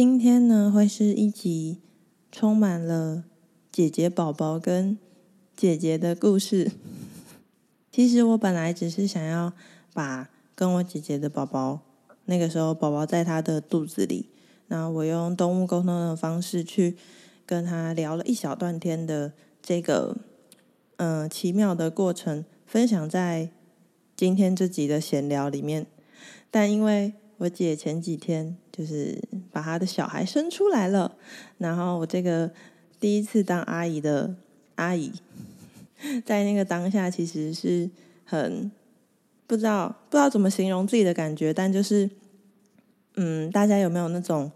今天呢，会是一集充满了姐姐宝宝跟姐姐的故事。其实我本来只是想要把跟我姐姐的宝宝，那个时候宝宝在她的肚子里，然后我用动物沟通的方式去跟她聊了一小段天的这个嗯、奇妙的过程，分享在今天这集的闲聊里面。但因为我姐前几天就是把她的小孩生出来了，然后我这个第一次当阿姨的阿姨，在那个当下其实是很不知道不知道怎么形容自己的感觉，但就是嗯，大家有没有那种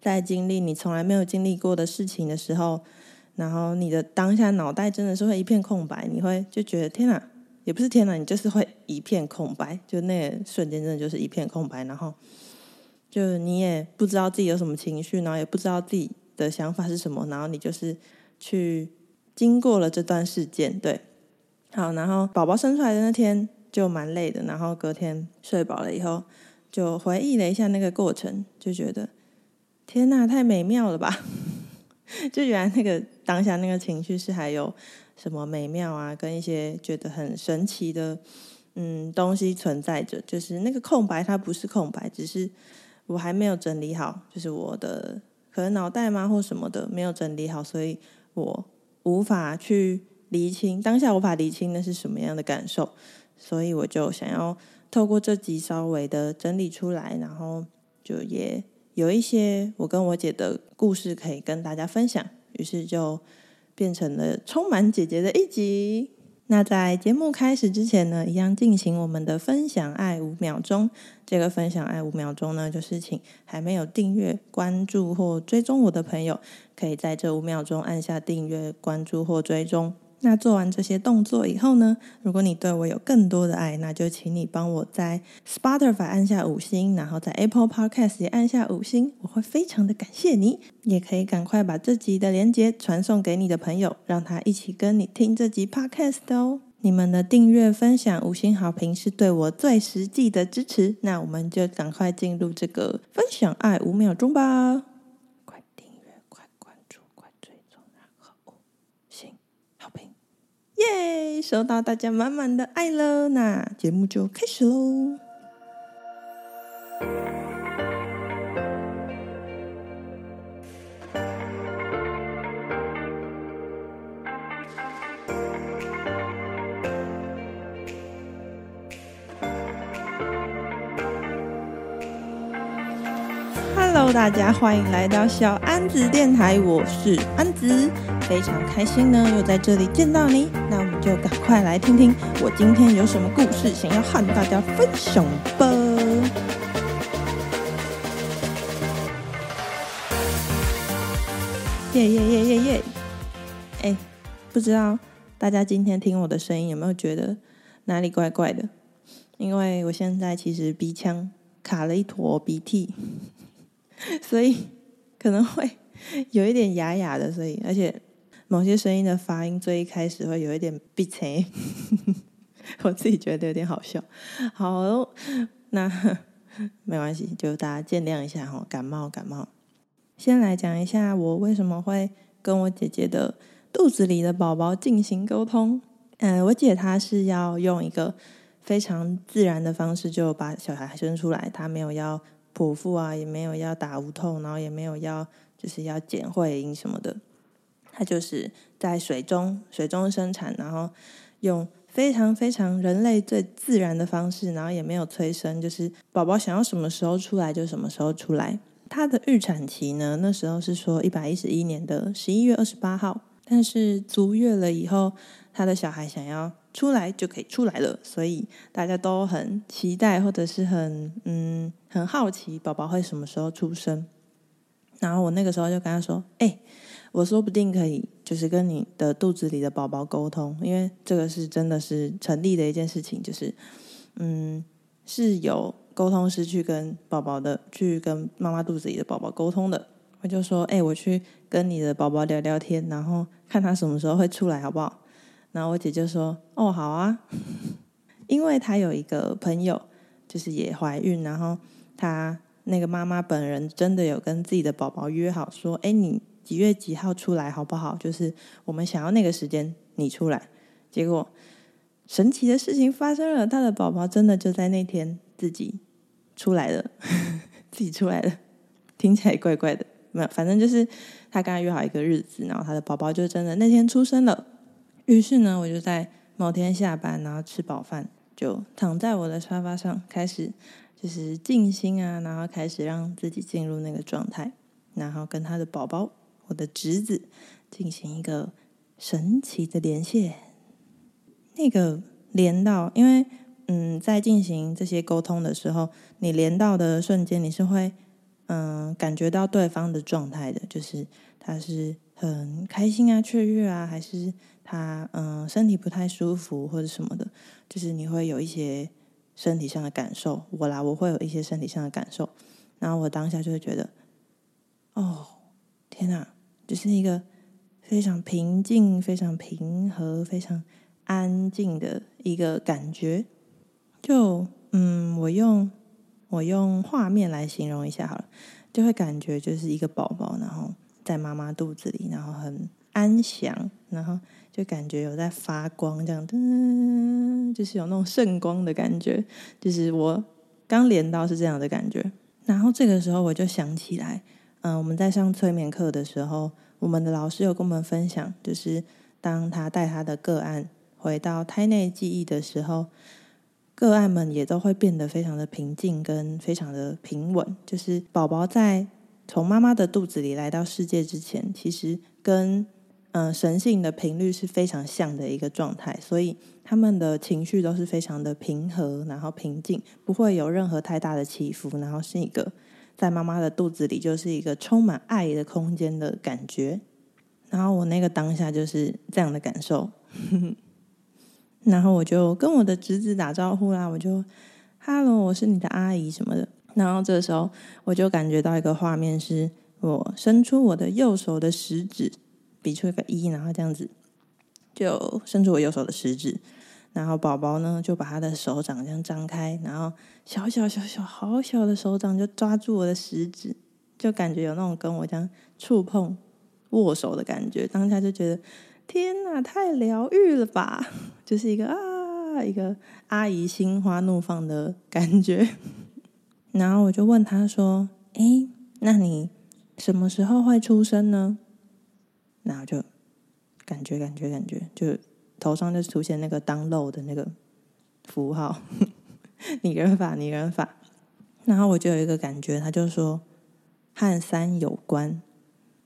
在经历你从来没有经历过的事情的时候，然后你的当下脑袋真的是会一片空白，你会就觉得天哪！也不是天哪，你就是会一片空白，就那个瞬间真的就是一片空白，然后就你也不知道自己有什么情绪，然后也不知道自己的想法是什么，然后你就是去经过了这段事件，对，好，然后宝宝生出来的那天就蛮累的，然后隔天睡饱了以后，就回忆了一下那个过程，就觉得天哪，太美妙了吧！就原来那个当下那个情绪是还有。什么美妙啊，跟一些觉得很神奇的嗯东西存在着，就是那个空白，它不是空白，只是我还没有整理好，就是我的可能脑袋吗或什么的没有整理好，所以我无法去厘清当下无法厘清那是什么样的感受，所以我就想要透过这集稍微的整理出来，然后就也有一些我跟我姐的故事可以跟大家分享，于是就。变成了充满姐姐的一集。那在节目开始之前呢，一样进行我们的分享爱五秒钟。这个分享爱五秒钟呢，就是请还没有订阅、关注或追踪我的朋友，可以在这五秒钟按下订阅、关注或追踪。那做完这些动作以后呢，如果你对我有更多的爱，那就请你帮我在 Spotify 按下五星，然后在 Apple Podcast 也按下五星，我会非常的感谢你。也可以赶快把这集的连接传送给你的朋友，让他一起跟你听这集 Podcast 的哦。你们的订阅、分享、五星好评是对我最实际的支持。那我们就赶快进入这个分享爱五秒钟吧。耶！收到大家满满的爱了，那节目就开始喽。Hello，大家欢迎来到小安子电台，我是安子。非常开心呢，又在这里见到你。那我们就赶快来听听我今天有什么故事想要和大家分享吧。耶耶耶耶耶！哎，不知道大家今天听我的声音有没有觉得哪里怪怪的？因为我现在其实鼻腔卡了一坨鼻涕，所以可能会有一点哑哑的，所以而且。某些声音的发音最一开始会有一点鼻塞，我自己觉得有点好笑。好，那没关系，就大家见谅一下哈，感冒感冒。先来讲一下我为什么会跟我姐姐的肚子里的宝宝进行沟通。嗯，我姐她是要用一个非常自然的方式就把小孩生出来，她没有要剖腹啊，也没有要打无痛，然后也没有要就是要剪会阴什么的。他就是在水中水中生产，然后用非常非常人类最自然的方式，然后也没有催生，就是宝宝想要什么时候出来就什么时候出来。他的预产期呢，那时候是说一百一十一年的十一月二十八号，但是足月了以后，他的小孩想要出来就可以出来了，所以大家都很期待或者是很嗯很好奇宝宝会什么时候出生。然后我那个时候就跟他说：“哎。”我说不定可以，就是跟你的肚子里的宝宝沟通，因为这个是真的是成立的一件事情，就是，嗯，是有沟通师去跟宝宝的，去跟妈妈肚子里的宝宝沟通的。我就说，哎，我去跟你的宝宝聊聊天，然后看他什么时候会出来，好不好？然后我姐就说，哦，好啊，因为她有一个朋友，就是也怀孕，然后她那个妈妈本人真的有跟自己的宝宝约好说，哎，你几月几号出来好不好？就是我们想要那个时间你出来。结果神奇的事情发生了，他的宝宝真的就在那天自己出来了，自己出来了，听起来怪怪的，没有，反正就是他跟他约好一个日子，然后他的宝宝就真的那天出生了。于是呢，我就在某天下班，然后吃饱饭，就躺在我的沙发上开始。就是静心啊，然后开始让自己进入那个状态，然后跟他的宝宝，我的侄子，进行一个神奇的连线。那个连到，因为嗯，在进行这些沟通的时候，你连到的瞬间，你是会嗯感觉到对方的状态的，就是他是很开心啊、雀跃啊，还是他嗯身体不太舒服或者什么的，就是你会有一些。身体上的感受，我啦，我会有一些身体上的感受，然后我当下就会觉得，哦，天哪，就是一个非常平静、非常平和、非常安静的一个感觉。就嗯，我用我用画面来形容一下好了，就会感觉就是一个宝宝，然后在妈妈肚子里，然后很安详，然后。就感觉有在发光，这样的，就是有那种圣光的感觉。就是我刚连到是这样的感觉，然后这个时候我就想起来，嗯，我们在上催眠课的时候，我们的老师有跟我们分享，就是当他带他的个案回到胎内记忆的时候，个案们也都会变得非常的平静跟非常的平稳。就是宝宝在从妈妈的肚子里来到世界之前，其实跟嗯，神性的频率是非常像的一个状态，所以他们的情绪都是非常的平和，然后平静，不会有任何太大的起伏，然后是一个在妈妈的肚子里就是一个充满爱的空间的感觉。然后我那个当下就是这样的感受，然后我就跟我的侄子打招呼啦，我就哈喽，我是你的阿姨什么的。然后这时候我就感觉到一个画面，是我伸出我的右手的食指。比出一个一，然后这样子就伸出我右手的食指，然后宝宝呢就把他的手掌这样张开，然后小小小小好小的手掌就抓住我的食指，就感觉有那种跟我这样触碰握手的感觉，当下就觉得天哪，太疗愈了吧！就是一个啊，一个阿姨心花怒放的感觉。然后我就问他说：“诶，那你什么时候会出生呢？”然后就感觉感觉感觉，就头上就出现那个当漏的那个符号，拟人法拟人法。然后我就有一个感觉，他就说和三有关，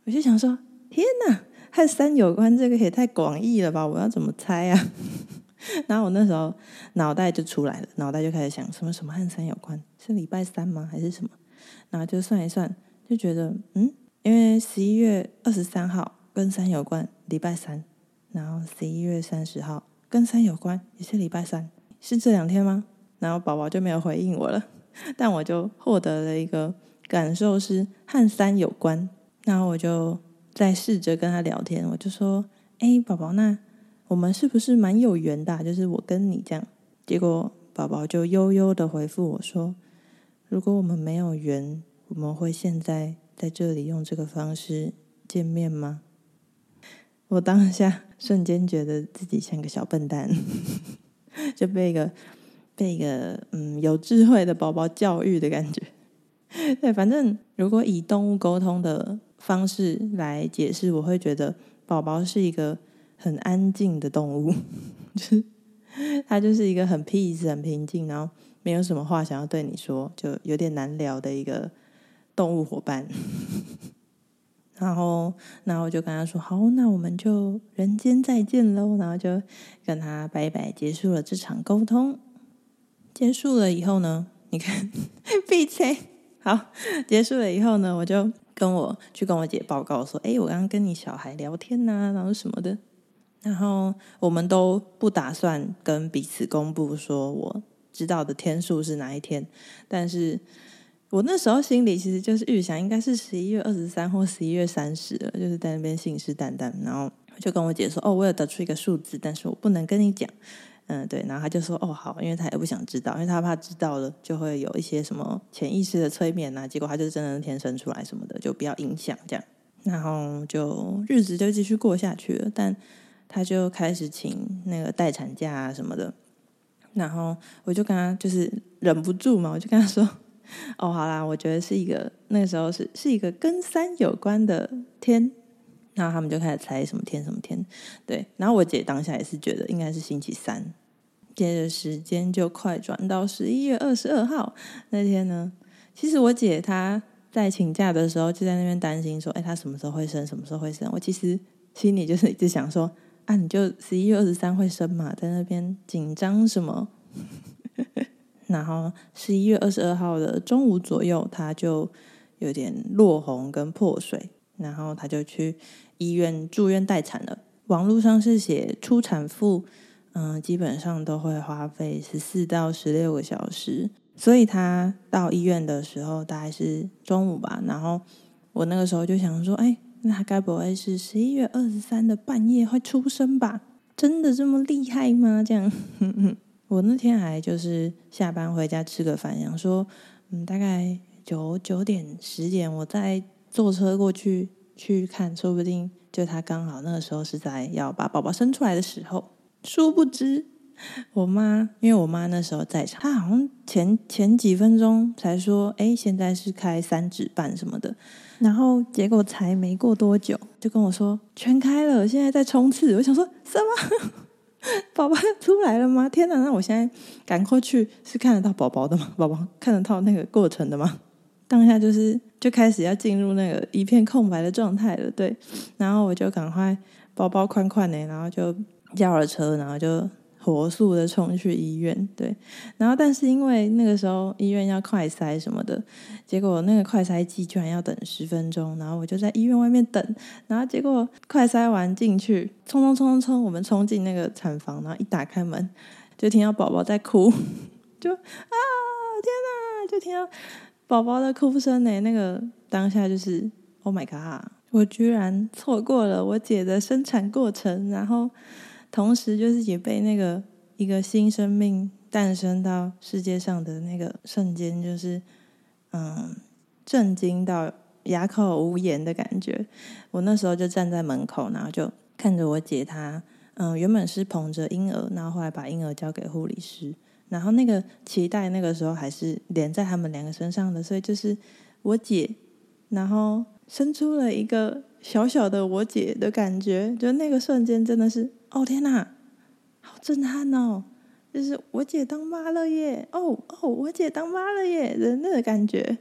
我就想说天哪，和三有关这个也太广义了吧？我要怎么猜啊？然后我那时候脑袋就出来了，脑袋就开始想什么什么和三有关，是礼拜三吗？还是什么？然后就算一算，就觉得嗯，因为十一月二十三号。跟三有关，礼拜三，然后十一月三十号跟三有关，也是礼拜三，是这两天吗？然后宝宝就没有回应我了，但我就获得了一个感受是和三有关，然后我就在试着跟他聊天，我就说：“哎，宝宝，那我们是不是蛮有缘的？就是我跟你这样。”结果宝宝就悠悠的回复我说：“如果我们没有缘，我们会现在在这里用这个方式见面吗？”我当下 瞬间觉得自己像个小笨蛋，就被一个被一个嗯有智慧的宝宝教育的感觉。对，反正如果以动物沟通的方式来解释，我会觉得宝宝是一个很安静的动物，就是它就是一个很 peace、很平静，然后没有什么话想要对你说，就有点难聊的一个动物伙伴。然后，然后我就跟他说：“好，那我们就人间再见喽。”然后就跟他拜拜，结束了这场沟通。结束了以后呢，你看，闭嘴。好，结束了以后呢，我就跟我去跟我姐报告说：“哎，我刚刚跟你小孩聊天呐，然后什么的。”然后我们都不打算跟彼此公布说我知道的天数是哪一天，但是。我那时候心里其实就是预想，应该是十一月二十三或十一月三十了，就是在那边信誓旦旦。然后就跟我姐说：“哦，我有得出一个数字，但是我不能跟你讲。嗯，对，然后他就说：“哦，好，因为他也不想知道，因为他怕知道了就会有一些什么潜意识的催眠啊，结果他就真的天生出来什么的，就不要影响这样。然后就日子就继续过下去了，但他就开始请那个待产假啊什么的。然后我就跟他就是忍不住嘛，我就跟他说：哦，好啦，我觉得是一个那个时候是是一个跟三有关的天。”然后他们就开始猜什么天什么天，对。然后我姐当下也是觉得应该是星期三。接着时间就快转到十一月二十二号那天呢。其实我姐她在请假的时候就在那边担心说：“哎，她什么时候会生？什么时候会生？”我其实心里就是一直想说：“啊，你就十一月二十三会生嘛，在那边紧张什么？”然后十一月二十二号的中午左右，她就有点落红跟破水。然后他就去医院住院待产了。网络上是写初产妇，嗯，基本上都会花费十四到十六个小时。所以他到医院的时候大概是中午吧。然后我那个时候就想说，哎，那他该不会是十一月二十三的半夜会出生吧？真的这么厉害吗？这样，我那天还就是下班回家吃个饭，想说，嗯，大概九九点十点我再。坐车过去去看，说不定就他刚好那个时候是在要把宝宝生出来的时候。殊不知，我妈因为我妈那时候在场，她好像前前几分钟才说：“哎，现在是开三指半什么的。”然后结果才没过多久，就跟我说全开了，现在在冲刺。我想说什么？宝宝出来了吗？天哪！那我现在赶快去是看得到宝宝的吗？宝宝看得到那个过程的吗？当下就是就开始要进入那个一片空白的状态了，对。然后我就赶快包包宽宽的，然后就叫了车，然后就火速的冲去医院，对。然后但是因为那个时候医院要快塞什么的，结果那个快塞机居然要等十分钟，然后我就在医院外面等。然后结果快塞完进去，冲冲冲冲冲，我们冲进那个产房，然后一打开门，就听到宝宝在哭，就啊天哪，就听到。宝宝的哭声呢？那个当下就是，Oh my god！我居然错过了我姐的生产过程，然后同时就是也被那个一个新生命诞生到世界上的那个瞬间，就是嗯，震惊到哑口无言的感觉。我那时候就站在门口，然后就看着我姐她，嗯，原本是捧着婴儿，然后后来把婴儿交给护理师。然后那个脐带那个时候还是连在他们两个身上的，所以就是我姐，然后生出了一个小小的我姐的感觉，就那个瞬间真的是，哦天哪，好震撼哦！就是我姐当妈了耶，哦哦，我姐当妈了耶人的感觉。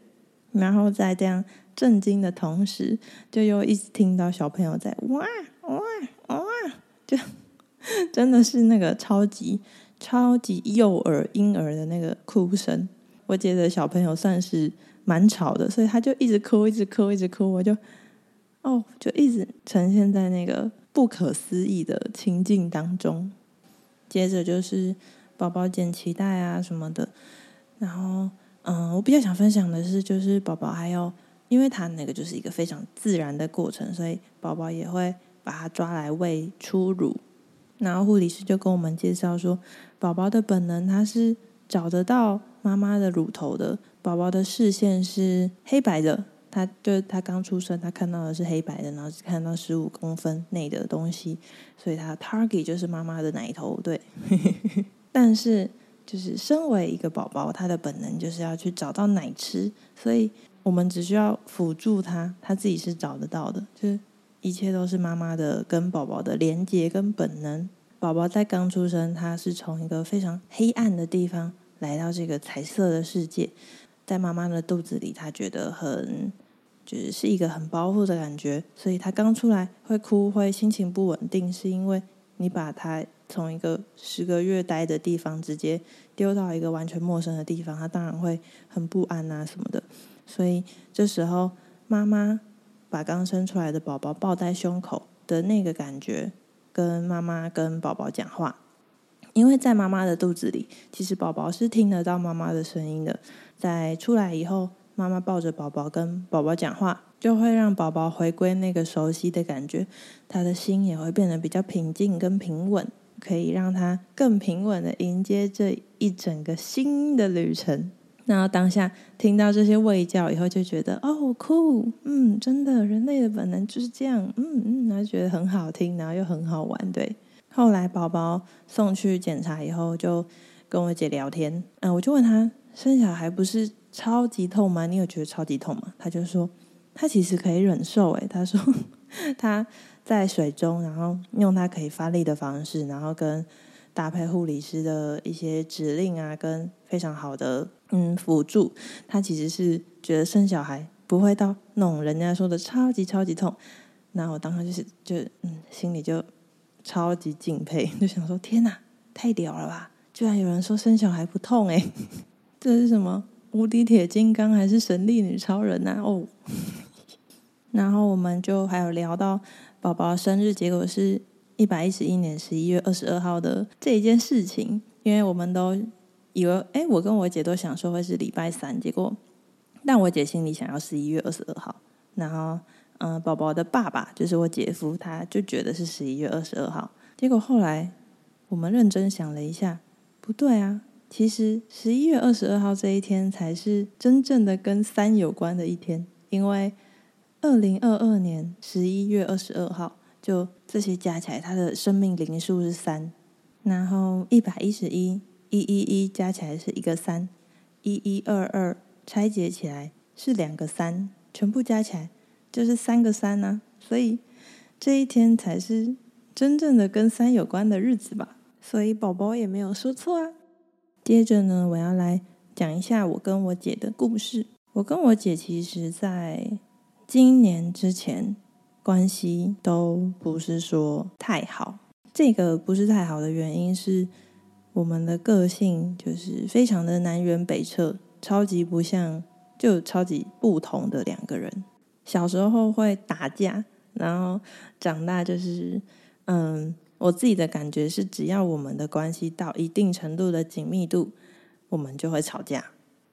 然后在这样震惊的同时，就又一直听到小朋友在哇哇哇，就 真的是那个超级。超级幼儿婴儿的那个哭声，我觉得小朋友算是蛮吵的，所以他就一直哭，一直哭，一直哭，我就哦，就一直呈现在那个不可思议的情境当中。接着就是宝宝剪脐带啊什么的，然后嗯，我比较想分享的是，就是宝宝还有，因为他那个就是一个非常自然的过程，所以宝宝也会把他抓来喂初乳。然后护理师就跟我们介绍说，宝宝的本能他是找得到妈妈的乳头的。宝宝的视线是黑白的，他就是他刚出生，他看到的是黑白的，然后只看到十五公分内的东西，所以他 target 就是妈妈的奶头。对，但是就是身为一个宝宝，他的本能就是要去找到奶吃，所以我们只需要辅助他，他自己是找得到的，就是。一切都是妈妈的跟宝宝的连接跟本能。宝宝在刚出生，他是从一个非常黑暗的地方来到这个彩色的世界，在妈妈的肚子里，他觉得很就是是一个很包袱的感觉，所以他刚出来会哭，会心情不稳定，是因为你把他从一个十个月待的地方直接丢到一个完全陌生的地方，他当然会很不安啊什么的。所以这时候妈妈。把刚生出来的宝宝抱在胸口的那个感觉，跟妈妈跟宝宝讲话，因为在妈妈的肚子里，其实宝宝是听得到妈妈的声音的。在出来以后，妈妈抱着宝宝跟宝宝讲话，就会让宝宝回归那个熟悉的感觉，他的心也会变得比较平静跟平稳。可以让他更平稳的迎接这一整个新的旅程。然后当下听到这些喂教以后，就觉得哦，酷，嗯，真的，人类的本能就是这样，嗯嗯，然后觉得很好听，然后又很好玩，对。后来宝宝送去检查以后，就跟我姐聊天，嗯，我就问他，生小孩不是超级痛吗？你有觉得超级痛吗？他就说他其实可以忍受，诶，他说 他在水中，然后用他可以发力的方式，然后跟搭配护理师的一些指令啊，跟非常好的嗯辅助，他其实是觉得生小孩不会到那种人家说的超级超级痛。那我当时就是就嗯心里就。超级敬佩，就想说天哪，太屌了吧！居然有人说生小孩不痛诶，这是什么无敌铁金刚还是神力女超人呐、哦，然后我们就还有聊到宝宝生日，结果是一百一十一年十一月二十二号的这一件事情，因为我们都以为，哎，我跟我姐都想说会是礼拜三，结果但我姐心里想要十一月二十二号，然后。嗯，宝宝的爸爸就是我姐夫，他就觉得是十一月二十二号。结果后来我们认真想了一下，不对啊，其实十一月二十二号这一天才是真正的跟三有关的一天，因为二零二二年十一月二十二号，就这些加起来，它的生命灵数是三，然后一百一十一，一一一加起来是一个三，一一二二拆解起来是两个三，全部加起来。就是三个三呢、啊，所以这一天才是真正的跟三有关的日子吧。所以宝宝也没有说错啊。接着呢，我要来讲一下我跟我姐的故事。我跟我姐其实在今年之前关系都不是说太好。这个不是太好的原因是我们的个性就是非常的南辕北辙，超级不像，就超级不同的两个人。小时候会打架，然后长大就是，嗯，我自己的感觉是，只要我们的关系到一定程度的紧密度，我们就会吵架，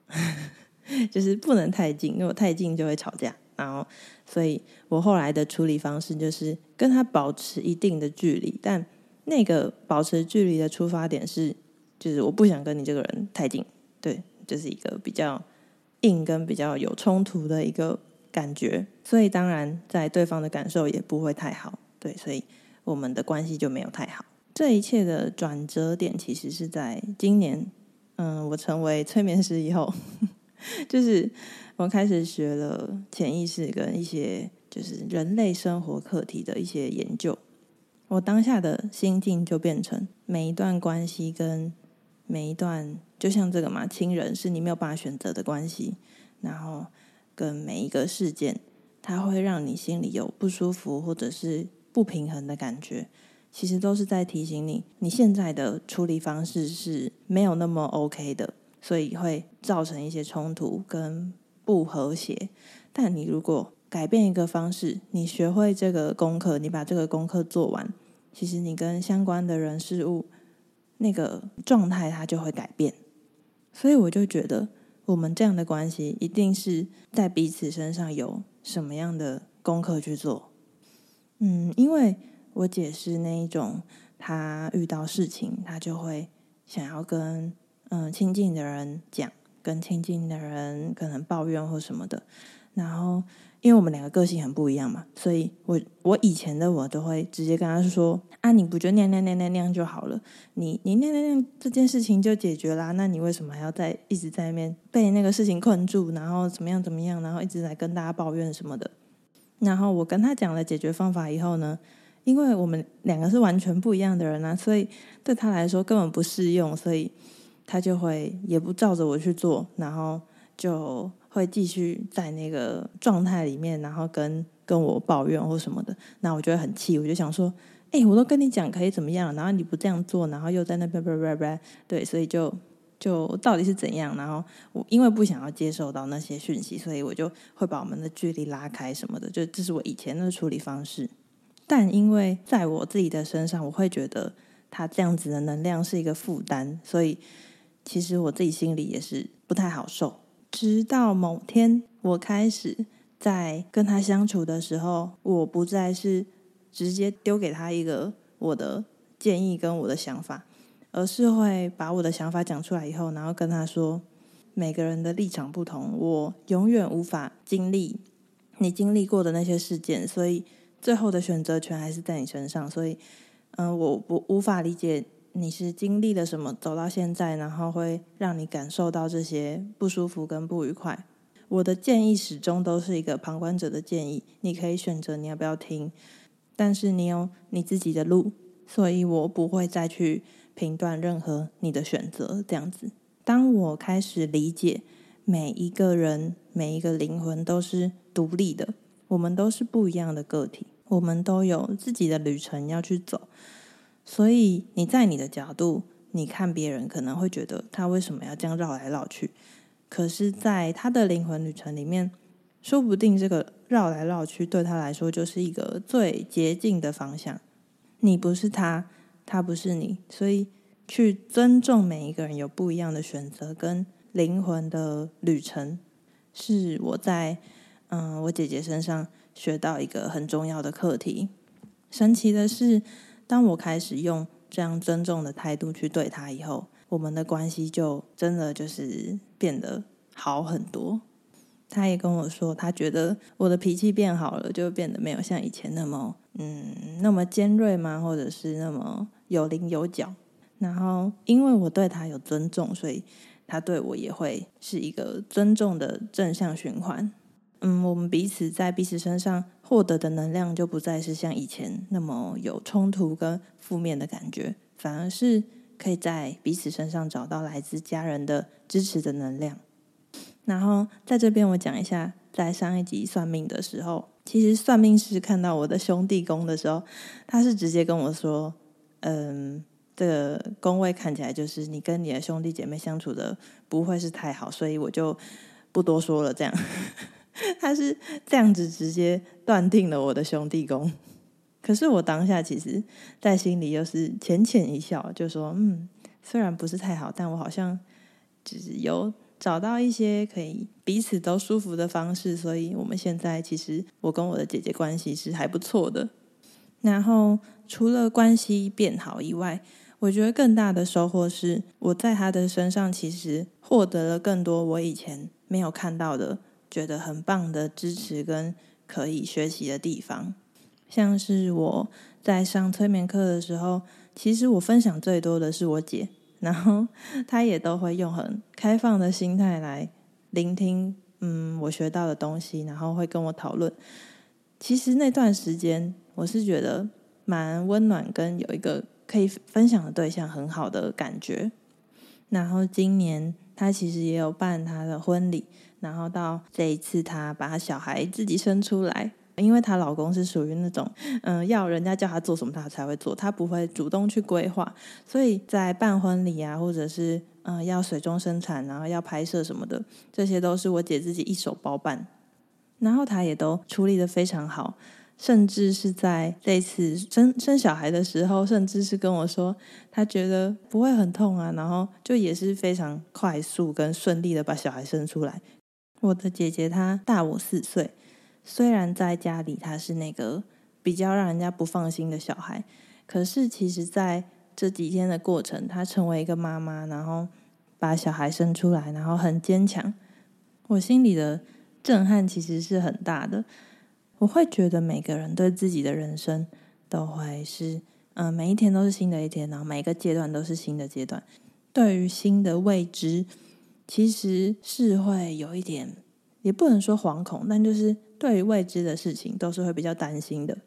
就是不能太近，如果太近就会吵架。然后，所以我后来的处理方式就是跟他保持一定的距离，但那个保持距离的出发点是，就是我不想跟你这个人太近，对，就是一个比较硬跟比较有冲突的一个。感觉，所以当然在对方的感受也不会太好，对，所以我们的关系就没有太好。这一切的转折点其实是在今年，嗯，我成为催眠师以后，就是我开始学了潜意识跟一些就是人类生活课题的一些研究，我当下的心境就变成每一段关系跟每一段，就像这个嘛，亲人是你没有办法选择的关系，然后。跟每一个事件，它会让你心里有不舒服或者是不平衡的感觉，其实都是在提醒你，你现在的处理方式是没有那么 OK 的，所以会造成一些冲突跟不和谐。但你如果改变一个方式，你学会这个功课，你把这个功课做完，其实你跟相关的人事物那个状态它就会改变。所以我就觉得。我们这样的关系，一定是在彼此身上有什么样的功课去做。嗯，因为我姐是那一种，她遇到事情，她就会想要跟嗯亲近的人讲，跟亲近的人可能抱怨或什么的，然后。因为我们两个个性很不一样嘛，所以我我以前的我都会直接跟他说：“啊，你不就那样那样那样那样就好了？你你那样那样这件事情就解决啦。那你为什么还要在一直在那边被那个事情困住，然后怎么样怎么样，然后一直在跟大家抱怨什么的？然后我跟他讲了解决方法以后呢，因为我们两个是完全不一样的人啊，所以对他来说根本不适用，所以他就会也不照着我去做，然后就。会继续在那个状态里面，然后跟跟我抱怨或什么的，那我就会很气，我就想说，哎，我都跟你讲可以怎么样，然后你不这样做，然后又在那边叭叭叭，对，所以就就到底是怎样？然后我因为不想要接受到那些讯息，所以我就会把我们的距离拉开什么的，就这是我以前的处理方式。但因为在我自己的身上，我会觉得他这样子的能量是一个负担，所以其实我自己心里也是不太好受。直到某天，我开始在跟他相处的时候，我不再是直接丢给他一个我的建议跟我的想法，而是会把我的想法讲出来以后，然后跟他说，每个人的立场不同，我永远无法经历你经历过的那些事件，所以最后的选择权还是在你身上。所以，嗯、我不无法理解你是经历了什么走到现在，然后会让你感受到这些不舒服跟不愉快。我的建议始终都是一个旁观者的建议，你可以选择你要不要听，但是你有你自己的路，所以我不会再去评断任何你的选择。这样子，当我开始理解每一个人、每一个灵魂都是独立的，我们都是不一样的个体，我们都有自己的旅程要去走。所以你在你的角度，你看别人可能会觉得他为什么要这样绕来绕去？可是，在他的灵魂旅程里面，说不定这个绕来绕去对他来说就是一个最捷径的方向。你不是他，他不是你，所以去尊重每一个人有不一样的选择跟灵魂的旅程，是我在嗯我姐姐身上学到一个很重要的课题。神奇的是，当我开始用这样尊重的态度去对他以后，我们的关系就真的就是变得好很多。他也跟我说，他觉得我的脾气变好了，就变得没有像以前那么嗯那么尖锐吗，或者是那么有棱有角。然后因为我对他有尊重，所以他对我也会是一个尊重的正向循环。嗯，我们彼此在彼此身上获得的能量就不再是像以前那么有冲突跟负面的感觉，反而是。可以在彼此身上找到来自家人的支持的能量。然后在这边我讲一下，在上一集算命的时候，其实算命师看到我的兄弟宫的时候，他是直接跟我说：“嗯，这个宫位看起来就是你跟你的兄弟姐妹相处的不会是太好，所以我就不多说了。”这样，他是这样子直接断定了我的兄弟宫。可是我当下其实，在心里又是浅浅一笑，就说：“嗯，虽然不是太好，但我好像只是有找到一些可以彼此都舒服的方式，所以我们现在其实我跟我的姐姐关系是还不错的。然后除了关系变好以外，我觉得更大的收获是我在他的身上其实获得了更多我以前没有看到的，觉得很棒的支持跟可以学习的地方。”像是我在上催眠课的时候，其实我分享最多的是我姐，然后 她也都会用很开放的心态来聆听，嗯，我学到的东西，然后会跟我讨论。其实那段时间我是觉得蛮温暖，跟有一个可以分享的对象很好的感觉。然后今年她其实也有办她的婚礼，然后到这一次她把她小孩自己生出来。因为她老公是属于那种，嗯、要人家叫她做什么，她才会做，她不会主动去规划。所以在办婚礼啊，或者是嗯、要水中生产，然后要拍摄什么的，这些都是我姐自己一手包办。然后她也都处理得非常好，甚至是在这次生生小孩的时候，甚至是跟我说，她觉得不会很痛啊，然后就也是非常快速跟顺利的把小孩生出来。我的姐姐她大我四岁。虽然在家里她是那个比较让人家不放心的小孩，可是其实在这几天的过程，她成为一个妈妈，然后把小孩生出来，然后很坚强，我心里的震撼其实是很大的。我会觉得每个人对自己的人生都会是，嗯，每一天都是新的一天，然后每一个阶段都是新的阶段。对于新的未知，其实是会有一点，也不能说惶恐，但就是。对于未知的事情，都是会比较担心的。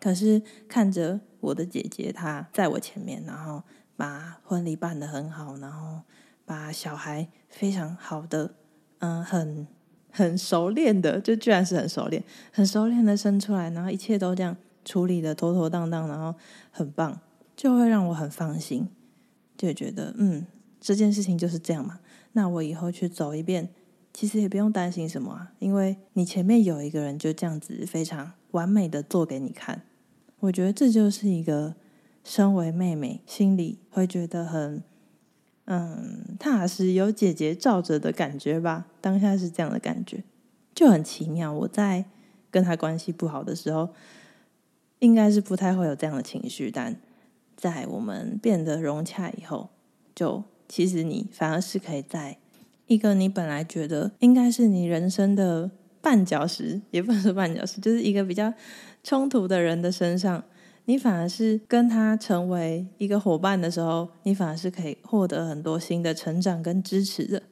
可是看着我的姐姐，她在我前面，然后把婚礼办得很好，然后把小孩非常好的，嗯，很很熟练的，就居然是很熟练，很熟练的生出来，然后一切都这样处理的妥妥当当，然后很棒，就会让我很放心，就觉得嗯，这件事情就是这样嘛。那我以后去走一遍。其实也不用担心什么啊，因为你前面有一个人就这样子非常完美的做给你看。我觉得这就是一个身为妹妹心里会觉得很嗯踏实，有姐姐罩着的感觉吧。当下是这样的感觉，就很奇妙。我在跟他关系不好的时候，应该是不太会有这样的情绪，但在我们变得融洽以后，就其实你反而是可以在一个你本来觉得应该是你人生的绊脚石，也不能说绊脚石，就是一个比较冲突的人的身上，你反而是跟他成为一个伙伴的时候，你反而是可以获得很多新的成长跟支持的。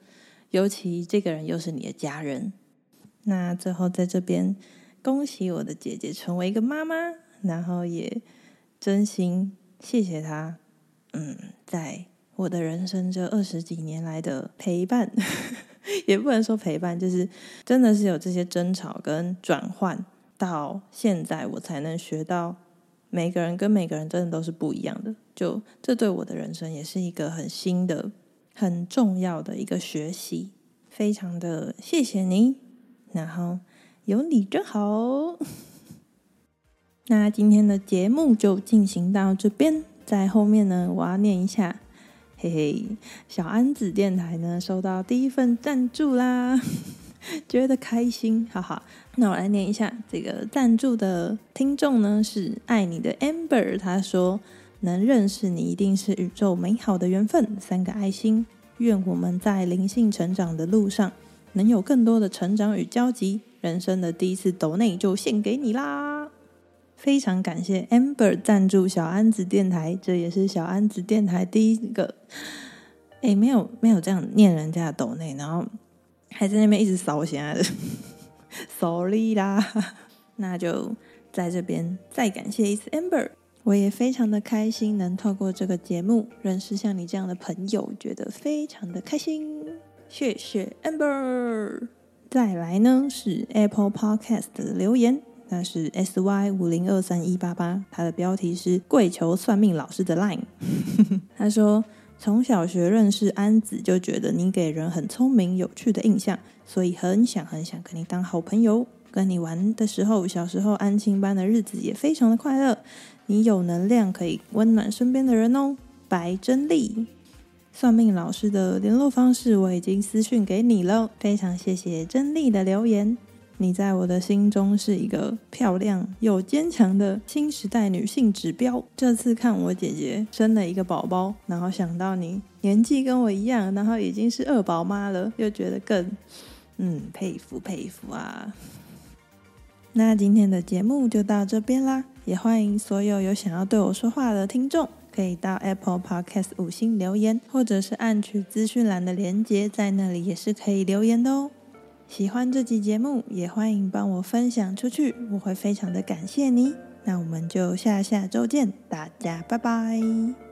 尤其这个人又是你的家人，那最后在这边恭喜我的姐姐成为一个妈妈，然后也真心谢谢她，嗯，在我的人生这二十几年来的陪伴，也不能说陪伴，就是真的是有这些争吵跟转换，到现在我才能学到。每个人跟每个人真的都是不一样的，就这对我的人生也是一个很新的、很重要的一个学习，非常的谢谢你，然后有你真好。那今天的节目就进行到这边，在后面呢，我要念一下，嘿嘿，小安子电台呢收到第一份赞助啦。觉得开心，哈哈。那我来念一下这个赞助的听众呢，是爱你的 Amber。他说：“能认识你，一定是宇宙美好的缘分。”三个爱心。愿我们在灵性成长的路上，能有更多的成长与交集。人生的第一次抖内就献给你啦！非常感谢 Amber 赞助小安子电台，这也是小安子电台第一个。哎，没有没有这样念人家的抖内，然后。还在那边一直扫起来的，sorry 啦。那就在这边再感谢一次 Amber，我也非常的开心能透过这个节目认识像你这样的朋友，觉得非常的开心。谢谢 Amber。再来呢是 Apple Podcast 的留言，那是 sy 五零二三一八八，它的标题是跪求算命老师的 line，他说。从小学认识安子，就觉得你给人很聪明、有趣的印象，所以很想很想跟你当好朋友。跟你玩的时候，小时候安亲班的日子也非常的快乐。你有能量，可以温暖身边的人哦。白真丽，算命老师的联络方式我已经私讯给你了，非常谢谢真丽的留言。你在我的心中是一个漂亮又坚强的新时代女性指标。这次看我姐姐生了一个宝宝，然后想到你年纪跟我一样，然后已经是二宝妈了，又觉得更嗯佩服佩服啊。那今天的节目就到这边啦，也欢迎所有有想要对我说话的听众，可以到 Apple Podcast 五星留言，或者是按取资讯栏的连接，在那里也是可以留言的哦。喜欢这集节目，也欢迎帮我分享出去，我会非常的感谢你。那我们就下下周见，大家拜拜。